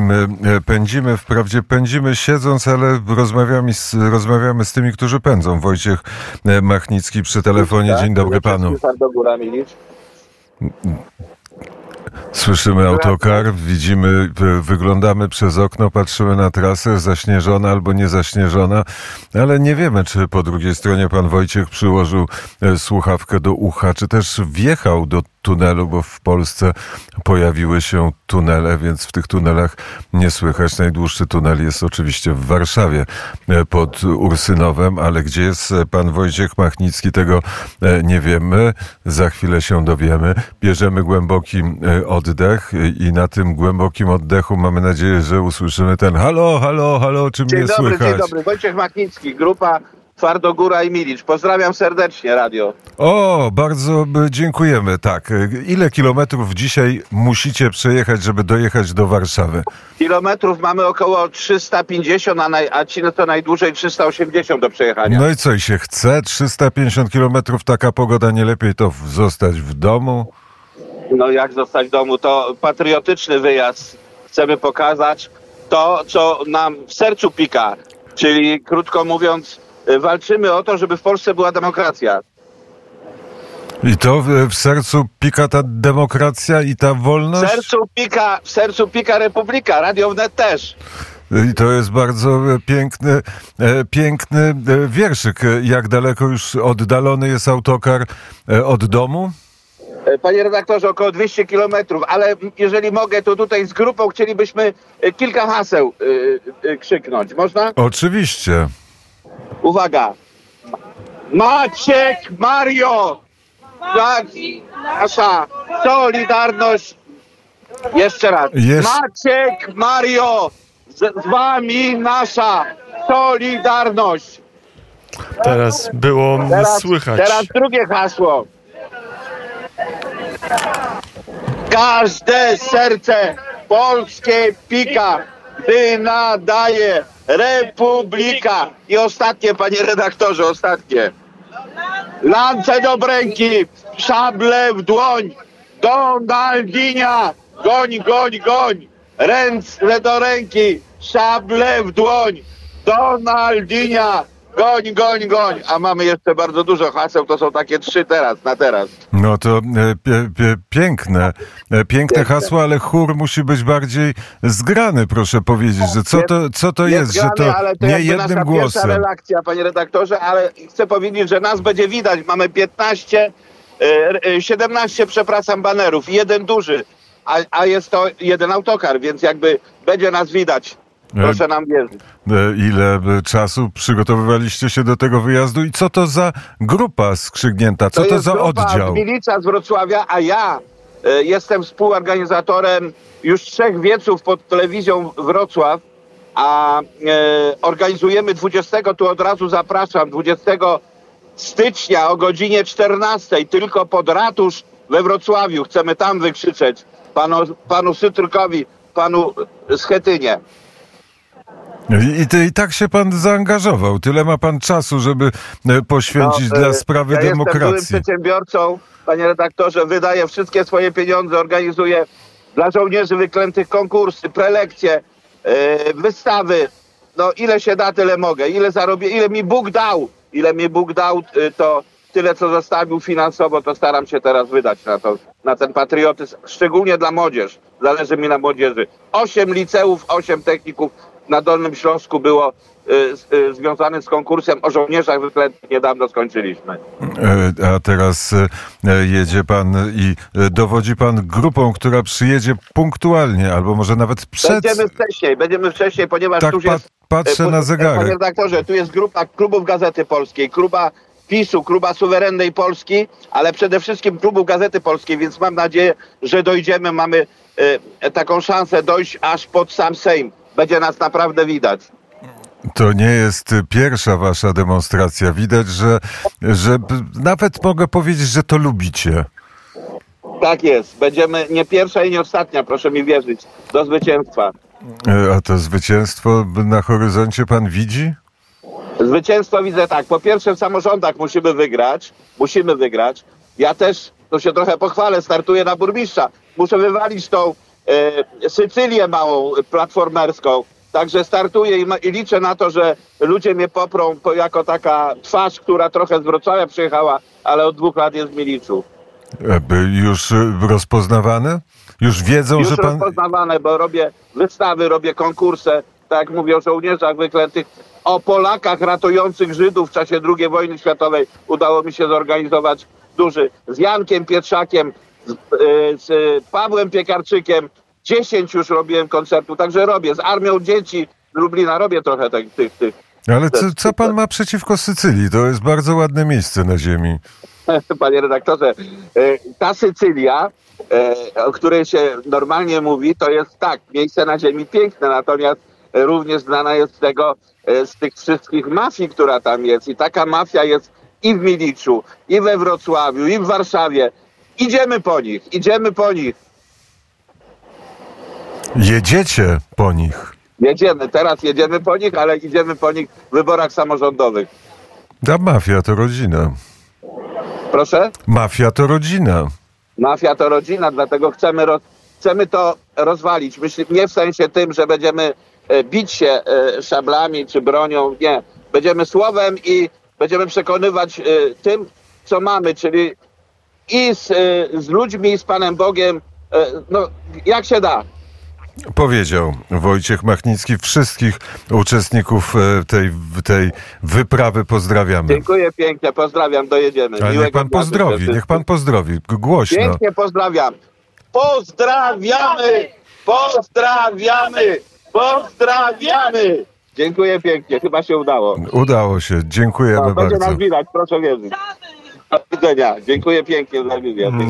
pędzimy, e, pędzimy, wprawdzie pędzimy siedząc, ale rozmawiamy z, rozmawiamy z tymi, którzy pędzą. Wojciech e, Machnicki przy telefonie. Dzień dobry panu. Słyszymy autokar, widzimy, wyglądamy przez okno, patrzymy na trasę, zaśnieżona albo niezaśnieżona, ale nie wiemy, czy po drugiej stronie pan Wojciech przyłożył e, słuchawkę do ucha, czy też wjechał do tunelu, bo w Polsce pojawiły się tunele, więc w tych tunelach nie słychać. Najdłuższy tunel jest oczywiście w Warszawie e, pod Ursynowem, ale gdzie jest pan Wojciech Machnicki, tego e, nie wiemy. Za chwilę się dowiemy. Bierzemy głęboki e, oddech i na tym głębokim oddechu mamy nadzieję, że usłyszymy ten halo, halo, halo, czy dzień mnie dobry, słychać? Dzień dobry, Wojciech Machnicki, grupa Twardogóra i Milicz. Pozdrawiam serdecznie radio. O, bardzo dziękujemy. Tak. Ile kilometrów dzisiaj musicie przejechać, żeby dojechać do Warszawy? Kilometrów mamy około 350, a, naj, a ci to najdłużej 380 do przejechania. No i co i się chce? 350 kilometrów, taka pogoda, nie lepiej to zostać w domu? No jak zostać w domu? To patriotyczny wyjazd. Chcemy pokazać to, co nam w sercu pika. Czyli krótko mówiąc, walczymy o to, żeby w Polsce była demokracja. I to w, sercu pika ta demokracja i ta wolność? W sercu pika, w sercu pika republika, Radio Wnet też. I to jest bardzo piękny, e, piękny e, wierszyk. Jak daleko już oddalony jest autokar e, od domu? Panie redaktorze, około 200 kilometrów, ale jeżeli mogę, to tutaj z grupą chcielibyśmy kilka haseł krzyknąć. Można? Oczywiście. Uwaga! Maciek Mario! Tak, nasza Solidarność. Jeszcze raz. Jest. Maciek Mario! Z, z wami nasza Solidarność. Teraz było Teraz, słychać. teraz drugie hasło. Każde serce polskie pika, gdy nadaje Republika. I ostatnie, panie redaktorze, ostatnie. Lance do ręki, szable w dłoń. Donaldinia, goń, goń, goń. Ręce do ręki, szable w dłoń. Donaldinia, goń, goń, goń. A mamy jeszcze bardzo dużo haseł, to są takie trzy teraz, na teraz. No to e, pie, pie, piękne, e, piękne hasło, ale chór musi być bardziej zgrany, proszę powiedzieć, że co to, co to jest, zgrany, że to, ale to nie jednym głosem. Pierwsza relakcja, panie redaktorze, ale chcę powiedzieć, że nas będzie widać. Mamy 15, e, e, 17, przepraszam, banerów, jeden duży, a, a jest to jeden autokar, więc jakby będzie nas widać. Proszę nam wierzyć. E, Ile e, czasu przygotowywaliście się do tego wyjazdu i co to za grupa skrzygnięta, co to, jest za oddział? Milica z Wrocławia, a ja e, jestem współorganizatorem już trzech wieców pod telewizją Wrocław, a e, organizujemy 20, tu od razu zapraszam, 20 stycznia o godzinie 14 tylko pod ratusz we Wrocławiu. Chcemy tam wykrzyczeć panu, panu Sytrykowi, panu Schetynie. I, I tak się pan zaangażował. Tyle ma pan czasu, żeby e, poświęcić No, dla e, sprawy ja Jestem byłym demokracji. przedsiębiorcą, panie redaktorze, wydaję wszystkie swoje pieniądze, organizuję dla żołnierzy wyklętych konkursy, prelekcje, e, wystawy. No ile się da, tyle mogę. Ile zarobię, ile mi Bóg dał, ile mi Bóg dał, to tyle co zostawił finansowo, to staram się teraz wydać na to, na ten patriotyzm, szczególnie dla młodzież. Zależy mi na młodzieży. Osiem liceów, osiem techników na Dolnym Śląsku było y, z- y, związane z konkursem o żołnierzach wyklętych. Niedawno skończyliśmy. E, A teraz e, jedzie pan i e, dowodzi pan grupą, która przyjedzie punktualnie, albo może nawet przed. Będziemy wcześniej, będziemy wcześniej, ponieważ Tak, tu już pa- jest... patrzę e, na po- zegarek. Panie redaktorze, tu jest grupa klubów Gazety Polskiej, kluba PiSu, kluba Suwerennej Polski, ale przede wszystkim klubów Gazety Polskiej, więc mam nadzieję, że dojdziemy, mamy taką szansę dojść aż pod sam Sejm. Będzie nas naprawdę widać. To nie jest pierwsza wasza demonstracja. Widać, że, że nawet mogę powiedzieć, że to lubicie. Tak jest. Będziemy nie pierwsza i nie ostatnia, proszę mi wierzyć, do zwycięstwa. E, A to zwycięstwo na horyzoncie pan widzi? Zwycięstwo widzę tak. Po pierwsze w samorządach musimy wygrać. Musimy wygrać. Ja też, to się trochę pochwalę, startuję na burmistrza. Muszę wywalić tą Sycylię małą platformerską. Także startuję i, ma, i liczę na to, że ludzie mnie poprą po, jako taka twarz, która trochę z Wrocławia przyjechała, ale od dwóch lat jest w Miliczu. E, Już e, rozpoznawane? Już wiedzą, Już że pan... rozpoznawane, bo robię wystawy, robię konkursy, tak jak mówię o żołnierzach wyklętych, o Polakach ratujących Żydów w czasie II wojny światowej. Udało mi się zorganizować duży z Jankiem Pietrzakiem, z, y, z Pawłem Piekarczykiem. 10 już robiłem koncertów, także robię. Z Armią Dzieci Lublina robię trochę tych, tych, tych. Ale co, co pan ma przeciwko Sycylii? To jest bardzo ładne miejsce na ziemi. Panie redaktorze, e, ta Sycylia, e, o której się normalnie mówi, to jest tak, miejsce na ziemi piękne, natomiast e, również znana jest z tego, e, z tych wszystkich mafii, która tam jest. I taka mafia jest i w Miliczu, i we Wrocławiu, i w Warszawie. Idziemy po nich, idziemy po nich. Jedziecie po nich. Jedziemy, teraz jedziemy po nich, ale idziemy po nich w wyborach samorządowych. Ta mafia to rodzina. Proszę? Mafia to rodzina. Mafia to rodzina, dlatego chcemy, roz, chcemy to rozwalić. Myślę, nie w sensie tym, że będziemy e, bić się e, szablami czy bronią, nie. Będziemy słowem i będziemy przekonywać e, tym, co mamy, czyli i z, e, z ludźmi, i z Panem Bogiem, e, no jak się da. Powiedział Wojciech Machnicki. Wszystkich uczestników e, tej, tej wyprawy pozdrawiamy. Dziękuję pięknie, pozdrawiam, dojedziemy. Ale niech pan pozdrowi, niech pan pozdrowi. Głośno. Pięknie pozdrawiam. Pozdrawiamy! Pozdrawiamy! Pozdrawiamy! Dziękuję pięknie, chyba się udało. Udało się. Dziękujemy No, będzie bardzo. nas widać, proszę wierzyć. Do widzenia. Dziękuję pięknie za wywiad. Nie.